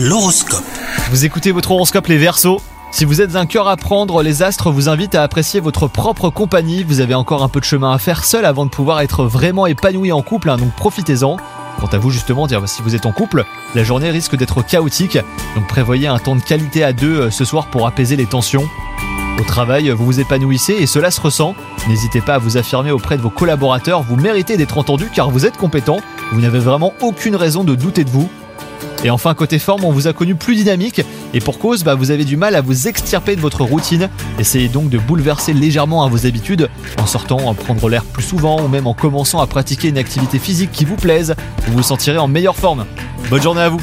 L'horoscope. Vous écoutez votre horoscope les Verseaux. Si vous êtes un cœur à prendre, les astres vous invitent à apprécier votre propre compagnie. Vous avez encore un peu de chemin à faire seul avant de pouvoir être vraiment épanoui en couple, hein, donc profitez-en. Quant à vous justement, dire si vous êtes en couple, la journée risque d'être chaotique, donc prévoyez un temps de qualité à deux euh, ce soir pour apaiser les tensions. Au travail, vous vous épanouissez et cela se ressent. N'hésitez pas à vous affirmer auprès de vos collaborateurs, vous méritez d'être entendu car vous êtes compétent, vous n'avez vraiment aucune raison de douter de vous. Et enfin, côté forme, on vous a connu plus dynamique et pour cause, bah, vous avez du mal à vous extirper de votre routine. Essayez donc de bouleverser légèrement à vos habitudes en sortant, en prendre l'air plus souvent ou même en commençant à pratiquer une activité physique qui vous plaise. Vous vous sentirez en meilleure forme. Bonne journée à vous